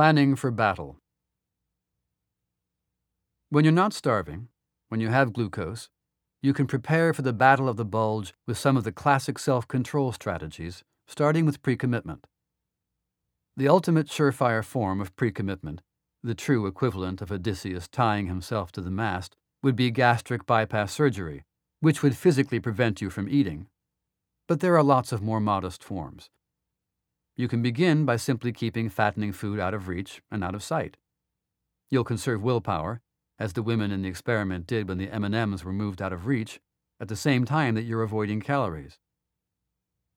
Planning for battle. When you're not starving, when you have glucose, you can prepare for the battle of the bulge with some of the classic self control strategies, starting with pre commitment. The ultimate surefire form of pre commitment, the true equivalent of Odysseus tying himself to the mast, would be gastric bypass surgery, which would physically prevent you from eating. But there are lots of more modest forms. You can begin by simply keeping fattening food out of reach and out of sight. You'll conserve willpower, as the women in the experiment did when the M&Ms were moved out of reach, at the same time that you're avoiding calories.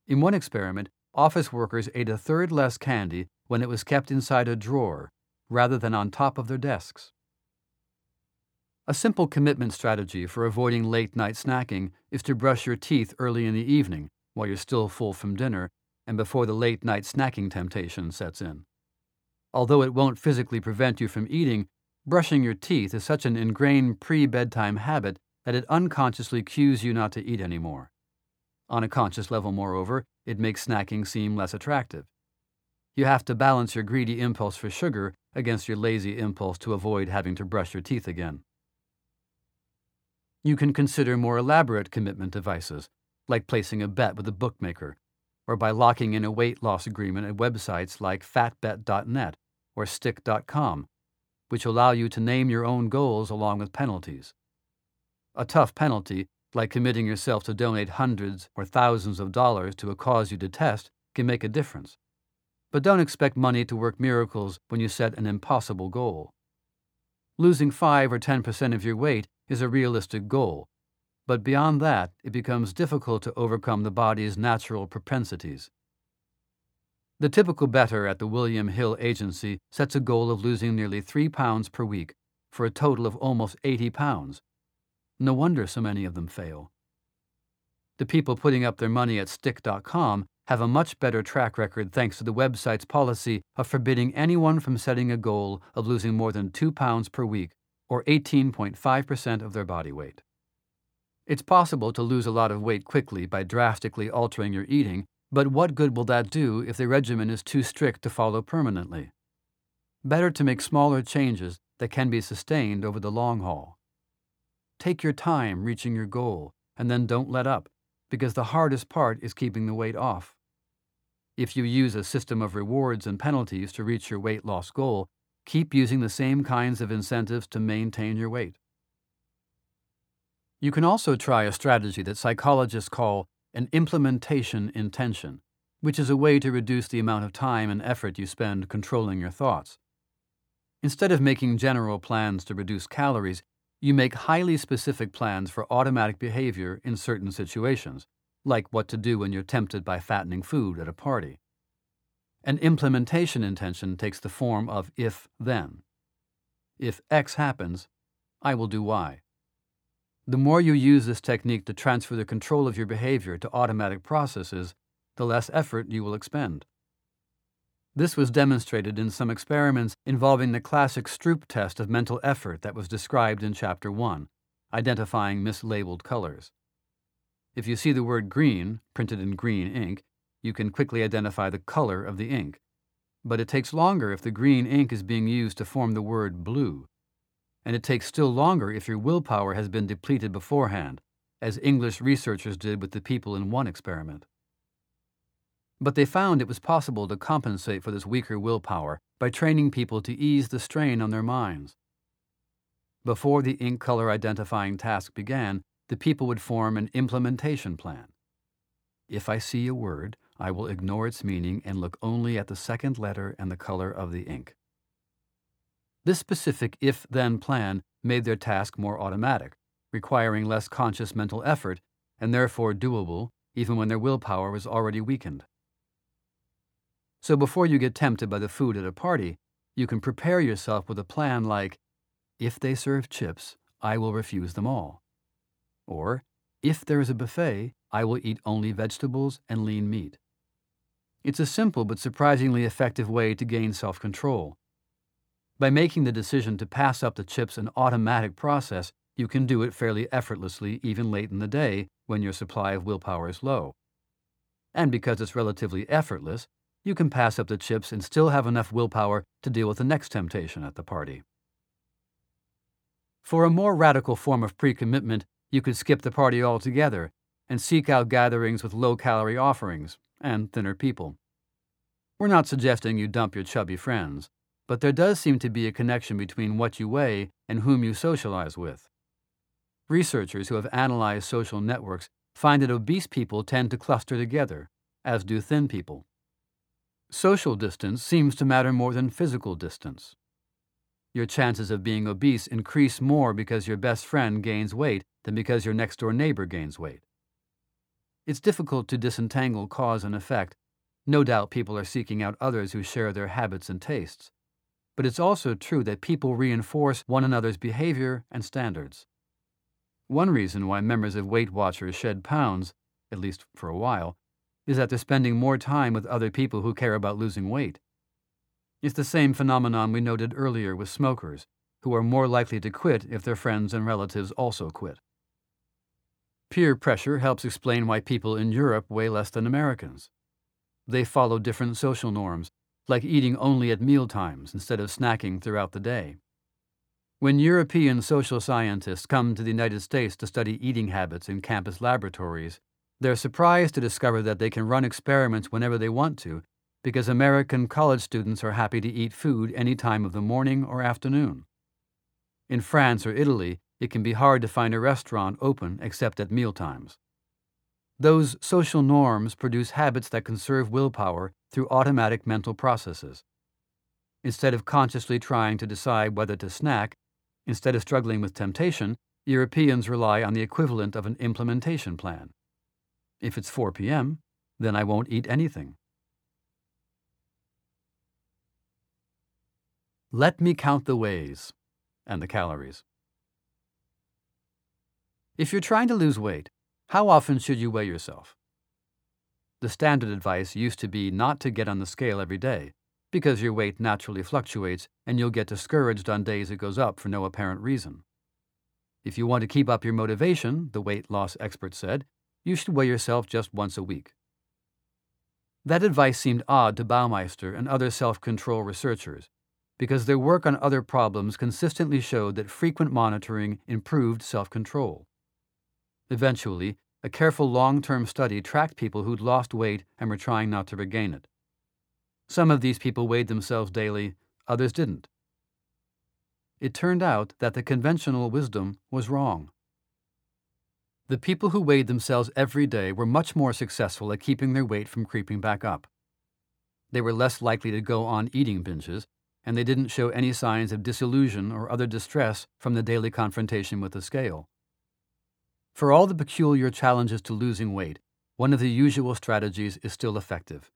In one experiment, office workers ate a third less candy when it was kept inside a drawer rather than on top of their desks. A simple commitment strategy for avoiding late night snacking is to brush your teeth early in the evening while you're still full from dinner and before the late night snacking temptation sets in. Although it won't physically prevent you from eating, brushing your teeth is such an ingrained pre bedtime habit that it unconsciously cues you not to eat anymore. On a conscious level, moreover, it makes snacking seem less attractive. You have to balance your greedy impulse for sugar against your lazy impulse to avoid having to brush your teeth again. You can consider more elaborate commitment devices, like placing a bet with a bookmaker or by locking in a weight loss agreement at websites like fatbet.net or stickK.com, which allow you to name your own goals along with penalties. A tough penalty, like committing yourself to donate hundreds or thousands of dollars to a cause you detest, can make a difference. But don't expect money to work miracles when you set an impossible goal. Losing 5 or 10% of your weight is a realistic goal, but beyond that, it becomes difficult to overcome the body's natural propensities. The typical bettor at the William Hill Agency sets a goal of losing nearly three pounds per week for a total of almost 80 pounds. No wonder so many of them fail. The people putting up their money at stickK.com have a much better track record thanks to the website's policy of forbidding anyone from setting a goal of losing more than 2 pounds per week, or 18.5% of their body weight. It's possible to lose a lot of weight quickly by drastically altering your eating, but what good will that do if the regimen is too strict to follow permanently? Better to make smaller changes that can be sustained over the long haul. Take your time reaching your goal, and then don't let up, because the hardest part is keeping the weight off. If you use a system of rewards and penalties to reach your weight loss goal, keep using the same kinds of incentives to maintain your weight. You can also try a strategy that psychologists call an implementation intention, which is a way to reduce the amount of time and effort you spend controlling your thoughts. Instead of making general plans to reduce calories, you make highly specific plans for automatic behavior in certain situations, like what to do when you're tempted by fattening food at a party. An implementation intention takes the form of if then. If X happens, I will do Y. The more you use this technique to transfer the control of your behavior to automatic processes, the less effort you will expend. This was demonstrated in some experiments involving the classic Stroop test of mental effort that was described in Chapter 1, identifying mislabeled colors. If you see the word green printed in green ink, you can quickly identify the color of the ink. But it takes longer if the green ink is being used to form the word blue and it takes still longer if your willpower has been depleted beforehand, as English researchers did with the people in one experiment. But they found it was possible to compensate for this weaker willpower by training people to ease the strain on their minds. Before the ink color identifying task began, the people would form an implementation plan. If I see a word, I will ignore its meaning and look only at the second letter and the color of the ink. This specific if then plan made their task more automatic, requiring less conscious mental effort, and therefore doable even when their willpower was already weakened. So before you get tempted by the food at a party, you can prepare yourself with a plan like if they serve chips, I will refuse them all. Or, if there is a buffet, I will eat only vegetables and lean meat. It's a simple but surprisingly effective way to gain self control by making the decision to pass up the chips an automatic process, you can do it fairly effortlessly even late in the day when your supply of willpower is low. And because it's relatively effortless, you can pass up the chips and still have enough willpower to deal with the next temptation at the party. For a more radical form of pre commitment, you could skip the party altogether and seek out gatherings with low calorie offerings and thinner people. We're not suggesting you dump your chubby friends, but there does seem to be a connection between what you weigh and whom you socialize with. Researchers who have analyzed social networks find that obese people tend to cluster together, as do thin people. Social distance seems to matter more than physical distance. Your chances of being obese increase more because your best friend gains weight than because your next door neighbor gains weight. It's difficult to disentangle cause and effect. No doubt people are seeking out others who share their habits and tastes. But it's also true that people reinforce one another's behavior and standards. One reason why members of Weight Watchers shed pounds, at least for a while, is that they're spending more time with other people who care about losing weight. It's the same phenomenon we noted earlier with smokers, who are more likely to quit if their friends and relatives also quit. Peer pressure helps explain why people in Europe weigh less than Americans. They follow different social norms, like eating only at meal times instead of snacking throughout the day. When European social scientists come to the United States to study eating habits in campus laboratories, they're surprised to discover that they can run experiments whenever they want to because American college students are happy to eat food any time of the morning or afternoon. In France or Italy, it can be hard to find a restaurant open except at mealtimes. Those social norms produce habits that conserve willpower through automatic mental processes. Instead of consciously trying to decide whether to snack, instead of struggling with temptation, Europeans rely on the equivalent of an implementation plan. If it's 4 p.m., then I won't eat anything. Let me count the ways and the calories. If you're trying to lose weight, how often should you weigh yourself? The standard advice used to be not to get on the scale every day, because your weight naturally fluctuates and you'll get discouraged on days it goes up for no apparent reason. If you want to keep up your motivation, the weight loss expert said, you should weigh yourself just once a week. That advice seemed odd to Baumeister and other self control researchers because their work on other problems consistently showed that frequent monitoring improved self control. Eventually, a careful long term study tracked people who'd lost weight and were trying not to regain it. Some of these people weighed themselves daily, others didn't. It turned out that the conventional wisdom was wrong. The people who weighed themselves every day were much more successful at keeping their weight from creeping back up. They were less likely to go on eating binges, and they didn't show any signs of disillusion or other distress from the daily confrontation with the scale. For all the peculiar challenges to losing weight, one of the usual strategies is still effective.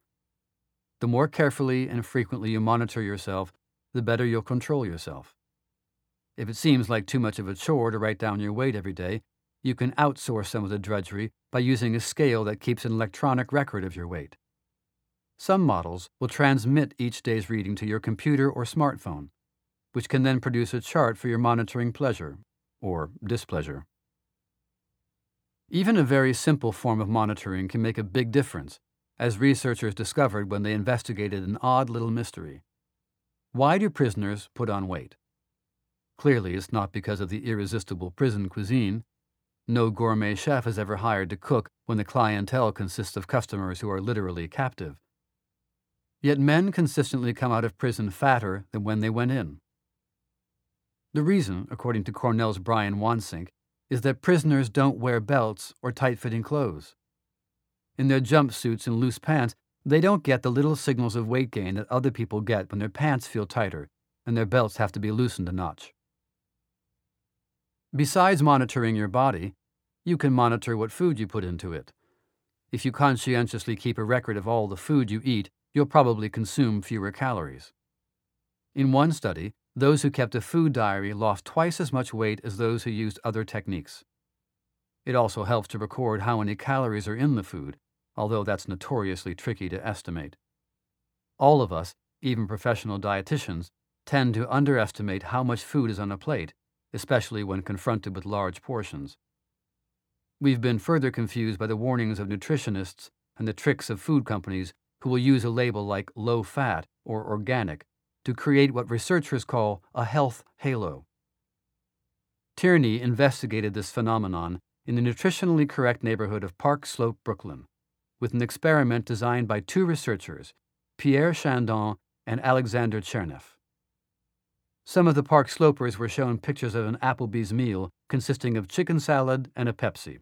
The more carefully and frequently you monitor yourself, the better you'll control yourself. If it seems like too much of a chore to write down your weight every day, you can outsource some of the drudgery by using a scale that keeps an electronic record of your weight. Some models will transmit each day's reading to your computer or smartphone, which can then produce a chart for your monitoring pleasure or displeasure. Even a very simple form of monitoring can make a big difference, as researchers discovered when they investigated an odd little mystery. Why do prisoners put on weight? Clearly, it's not because of the irresistible prison cuisine no gourmet chef is ever hired to cook when the clientele consists of customers who are literally captive. Yet men consistently come out of prison fatter than when they went in. The reason, according to Cornell's Brian Wansink, is that prisoners don't wear belts or tight fitting clothes. In their jumpsuits and loose pants, they don't get the little signals of weight gain that other people get when their pants feel tighter and their belts have to be loosened a notch. Besides monitoring your body, you can monitor what food you put into it. If you conscientiously keep a record of all the food you eat, you'll probably consume fewer calories. In one study, those who kept a food diary lost twice as much weight as those who used other techniques. It also helps to record how many calories are in the food, although that's notoriously tricky to estimate. All of us, even professional dietitians, tend to underestimate how much food is on a plate especially when confronted with large portions. We've been further confused by the warnings of nutritionists and the tricks of food companies who will use a label like low fat or organic to create what researchers call a health halo. Tierney investigated this phenomenon in the nutritionally correct neighborhood of Park Slope, Brooklyn, with an experiment designed by two researchers, Pierre Chandon and Alexander Chernev. Some of the Park Slopers were shown pictures of an Applebee's meal consisting of chicken salad and a Pepsi.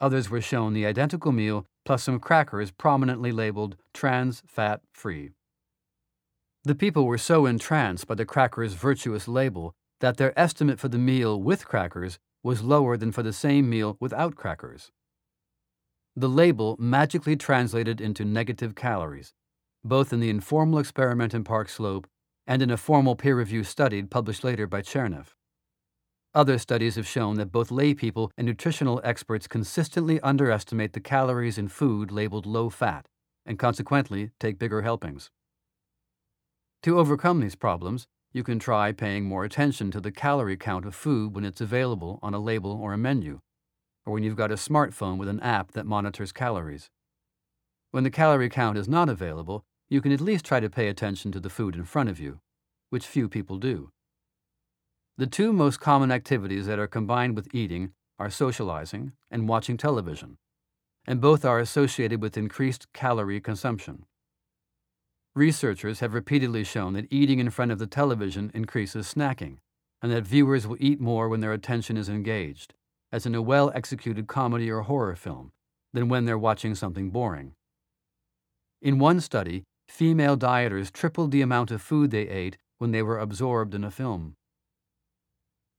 Others were shown the identical meal plus some crackers prominently labeled trans fat free. The people were so entranced by the cracker's virtuous label that their estimate for the meal with crackers was lower than for the same meal without crackers. The label magically translated into negative calories, both in the informal experiment in Park Slope and in a formal peer reviewed study published later by Chernev. Other studies have shown that both laypeople and nutritional experts consistently underestimate the calories in food labeled low fat and consequently take bigger helpings. To overcome these problems, you can try paying more attention to the calorie count of food when it's available on a label or a menu, or when you've got a smartphone with an app that monitors calories. When the calorie count is not available, you can at least try to pay attention to the food in front of you, which few people do. The two most common activities that are combined with eating are socializing and watching television, and both are associated with increased calorie consumption. Researchers have repeatedly shown that eating in front of the television increases snacking, and that viewers will eat more when their attention is engaged, as in a well executed comedy or horror film, than when they're watching something boring. In one study, female dieters tripled the amount of food they ate when they were absorbed in a film.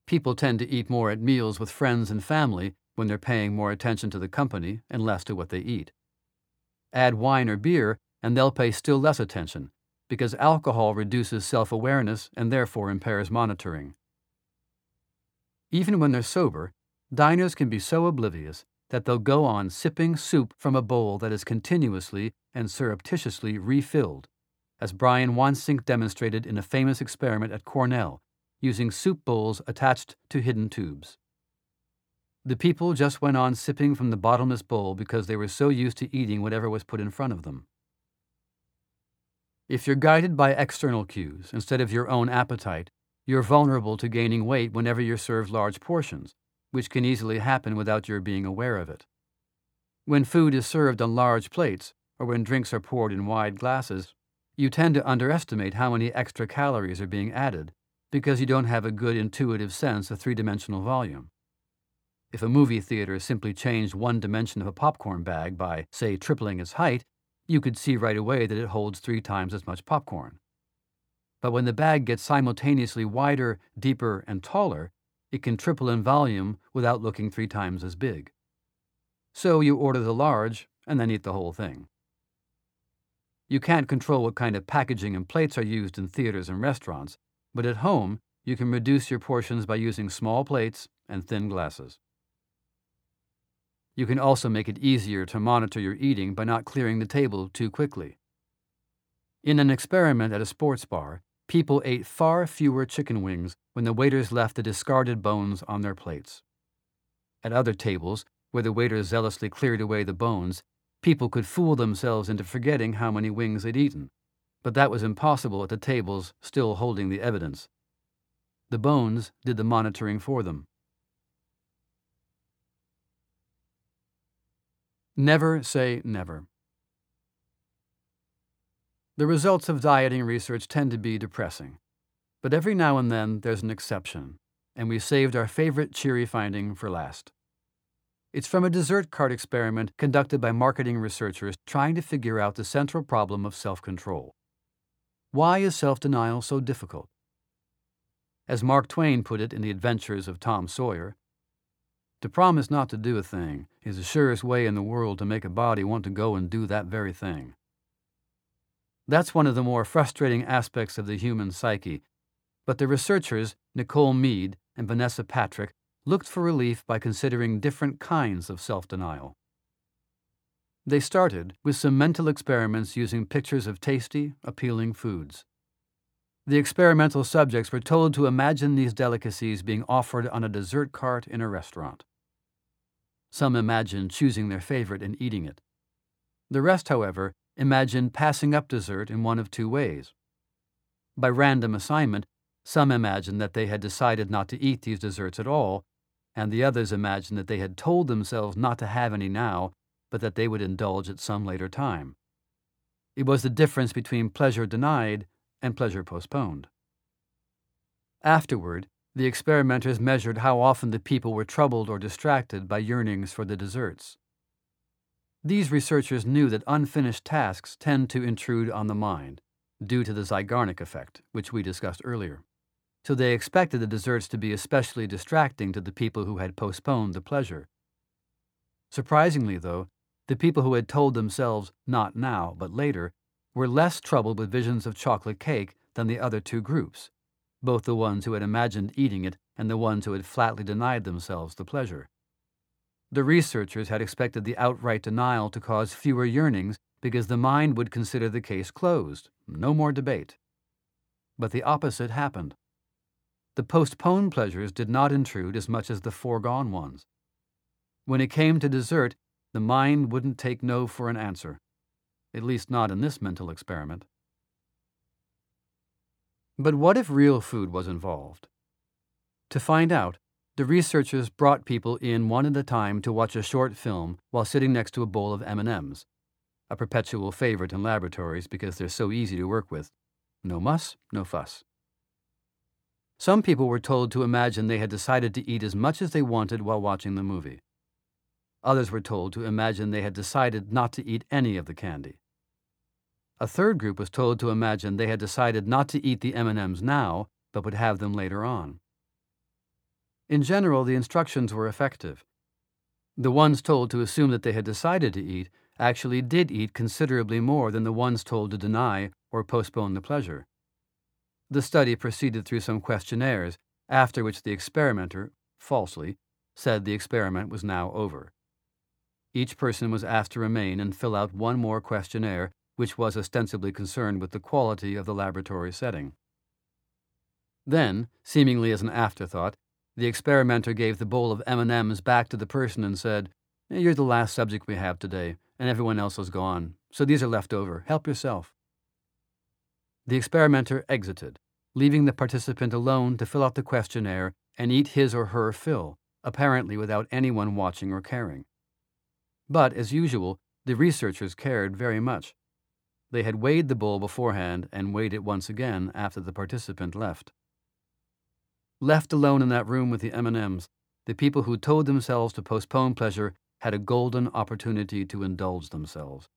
People tend to eat more at meals with friends and family when they're paying more attention to the company and less to what they eat. Add wine or beer, and they'll pay still less attention, because alcohol reduces self awareness and therefore impairs monitoring. Even when they're sober, diners can be so oblivious that they'll go on sipping soup from a bowl that is continuously and surreptitiously refilled, as Brian Wansink demonstrated in a famous experiment at Cornell using soup bowls attached to hidden tubes. The people just went on sipping from the bottomless bowl because they were so used to eating whatever was put in front of them. If you're guided by external cues instead of your own appetite, you're vulnerable to gaining weight whenever you're served large portions, which can easily happen without your being aware of it. When food is served on large plates, or when drinks are poured in wide glasses, you tend to underestimate how many extra calories are being added because you don't have a good intuitive sense of three dimensional volume. If a movie theater simply changed one dimension of a popcorn bag by, say, tripling its height, you could see right away that it holds three times as much popcorn. But when the bag gets simultaneously wider, deeper, and taller, it can triple in volume without looking three times as big. So you order the large and then eat the whole thing. You can't control what kind of packaging and plates are used in theaters and restaurants, but at home, you can reduce your portions by using small plates and thin glasses. You can also make it easier to monitor your eating by not clearing the table too quickly. In an experiment at a sports bar, people ate far fewer chicken wings when the waiters left the discarded bones on their plates. At other tables, where the waiters zealously cleared away the bones, people could fool themselves into forgetting how many wings they'd eaten but that was impossible at the tables still holding the evidence. The bones did the monitoring for them. Never say never. The results of dieting research tend to be depressing, but every now and then there's an exception, and we saved our favorite cheery finding for last. It's from a dessert cart experiment conducted by marketing researchers trying to figure out the central problem of self control. Why is self denial so difficult? As Mark Twain put it in The Adventures of Tom Sawyer, to promise not to do a thing is the surest way in the world to make a body want to go and do that very thing. That's one of the more frustrating aspects of the human psyche, but the researchers, Nicole Mead and Vanessa Patrick, looked for relief by considering different kinds of self denial. They started with some mental experiments using pictures of tasty, appealing foods. The experimental subjects were told to imagine these delicacies being offered on a dessert cart in a restaurant. Some imagined choosing their favorite and eating it. The rest, however, imagined passing up dessert in one of two ways. By random assignment, some imagined that they had decided not to eat these desserts at all, and the others imagined that they had told themselves not to have any now, but that they would indulge at some later time. It was the difference between pleasure denied and pleasure postponed. Afterward, the experimenters measured how often the people were troubled or distracted by yearnings for the desserts. These researchers knew that unfinished tasks tend to intrude on the mind, due to the Zeigarnik effect, which we discussed earlier. So they expected the desserts to be especially distracting to the people who had postponed the pleasure. Surprisingly, though, the people who had told themselves, not now, but later, were less troubled with visions of chocolate cake than the other two groups, both the ones who had imagined eating it and the ones who had flatly denied themselves the pleasure. The researchers had expected the outright denial to cause fewer yearnings because the mind would consider the case closed, no more debate. But the opposite happened. The postponed pleasures did not intrude as much as the foregone ones. When it came to dessert, the mind wouldn't take no for an answer, at least not in this mental experiment. But what if real food was involved? To find out, the researchers brought people in one at a time to watch a short film while sitting next to a bowl of M&Ms, a perpetual favorite in laboratories because they're so easy to work with. No muss, no fuss. Some people were told to imagine they had decided to eat as much as they wanted while watching the movie. Others were told to imagine they had decided not to eat any of the candy. A third group was told to imagine they had decided not to eat the M&Ms now, but would have them later on. In general, the instructions were effective. The ones told to assume that they had decided to eat actually did eat considerably more than the ones told to deny or postpone the pleasure. The study proceeded through some questionnaires, after which the experimenter, falsely, said the experiment was now over. Each person was asked to remain and fill out one more questionnaire, which was ostensibly concerned with the quality of the laboratory setting. Then, seemingly as an afterthought, the experimenter gave the bowl of M&Ms back to the person and said, "You're the last subject we have today, and everyone else has gone, so these are left over. Help yourself." The experimenter exited, leaving the participant alone to fill out the questionnaire and eat his or her fill, apparently without anyone watching or caring. But, as usual, the researchers cared very much. They had weighed the bowl beforehand and weighed it once again after the participant left. Left alone in that room with the M&Ms, the people who told themselves to postpone pleasure had a golden opportunity to indulge themselves.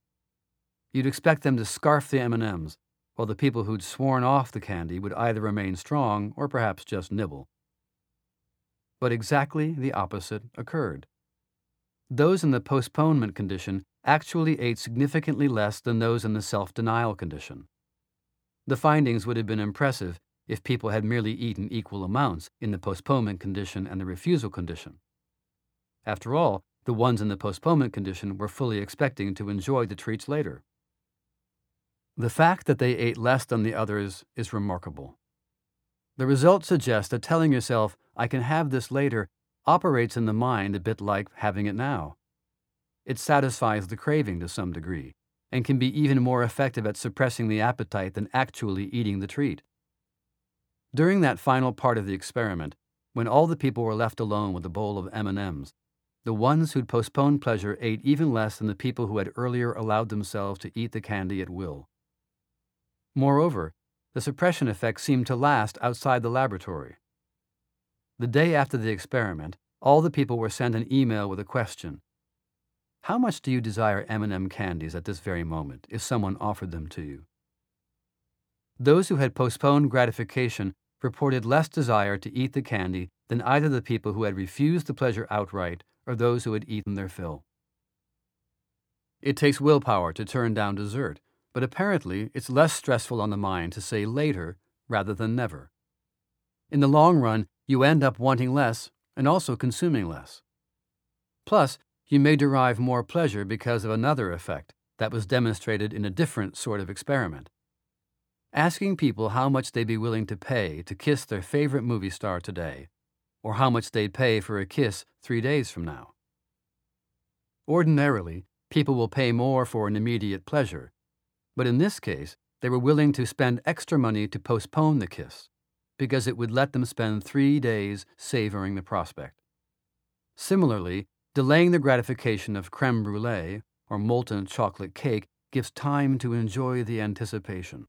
You'd expect them to scarf the M&Ms, while the people who'd sworn off the candy would either remain strong or perhaps just nibble. But exactly the opposite occurred. Those in the postponement condition actually ate significantly less than those in the self denial condition. The findings would have been impressive if people had merely eaten equal amounts in the postponement condition and the refusal condition. After all, the ones in the postponement condition were fully expecting to enjoy the treats later. The fact that they ate less than the others is remarkable. The results suggest that telling yourself, I can have this later, operates in the mind a bit like having it now. It satisfies the craving to some degree, and can be even more effective at suppressing the appetite than actually eating the treat. During that final part of the experiment, when all the people were left alone with a bowl of M&Ms, the ones who'd postponed pleasure ate even less than the people who had earlier allowed themselves to eat the candy at will. Moreover, the suppression effect seemed to last outside the laboratory. The day after the experiment, all the people were sent an email with a question. How much do you desire M&M candies at this very moment if someone offered them to you? Those who had postponed gratification reported less desire to eat the candy than either the people who had refused the pleasure outright or those who had eaten their fill. It takes willpower to turn down dessert, but apparently it's less stressful on the mind to say later rather than never. In the long run, you end up wanting less and also consuming less. Plus, you may derive more pleasure because of another effect that was demonstrated in a different sort of experiment. Asking people how much they'd be willing to pay to kiss their favorite movie star today, or how much they'd pay for a kiss three days from now. Ordinarily, people will pay more for an immediate pleasure, But in this case, they were willing to spend extra money to postpone the kiss because it would let them spend three days savoring the prospect. Similarly, delaying the gratification of creme brulee or molten chocolate cake gives time to enjoy the anticipation.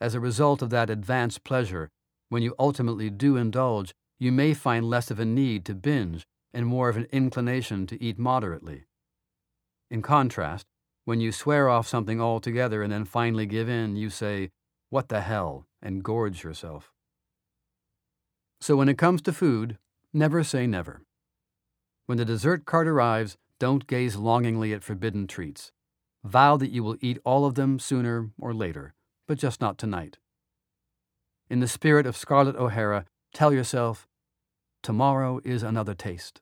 As a result of that advanced pleasure, when you ultimately do indulge, you may find less of a need to binge and more of an inclination to eat moderately. In contrast, when you swear off something altogether and then finally give in, you say, What the hell, and gorge yourself. So when it comes to food, never say never. When the dessert cart arrives, don't gaze longingly at forbidden treats. Vow that you will eat all of them sooner or later, but just not tonight. In the spirit of Scarlett O'Hara, tell yourself, tomorrow is another taste.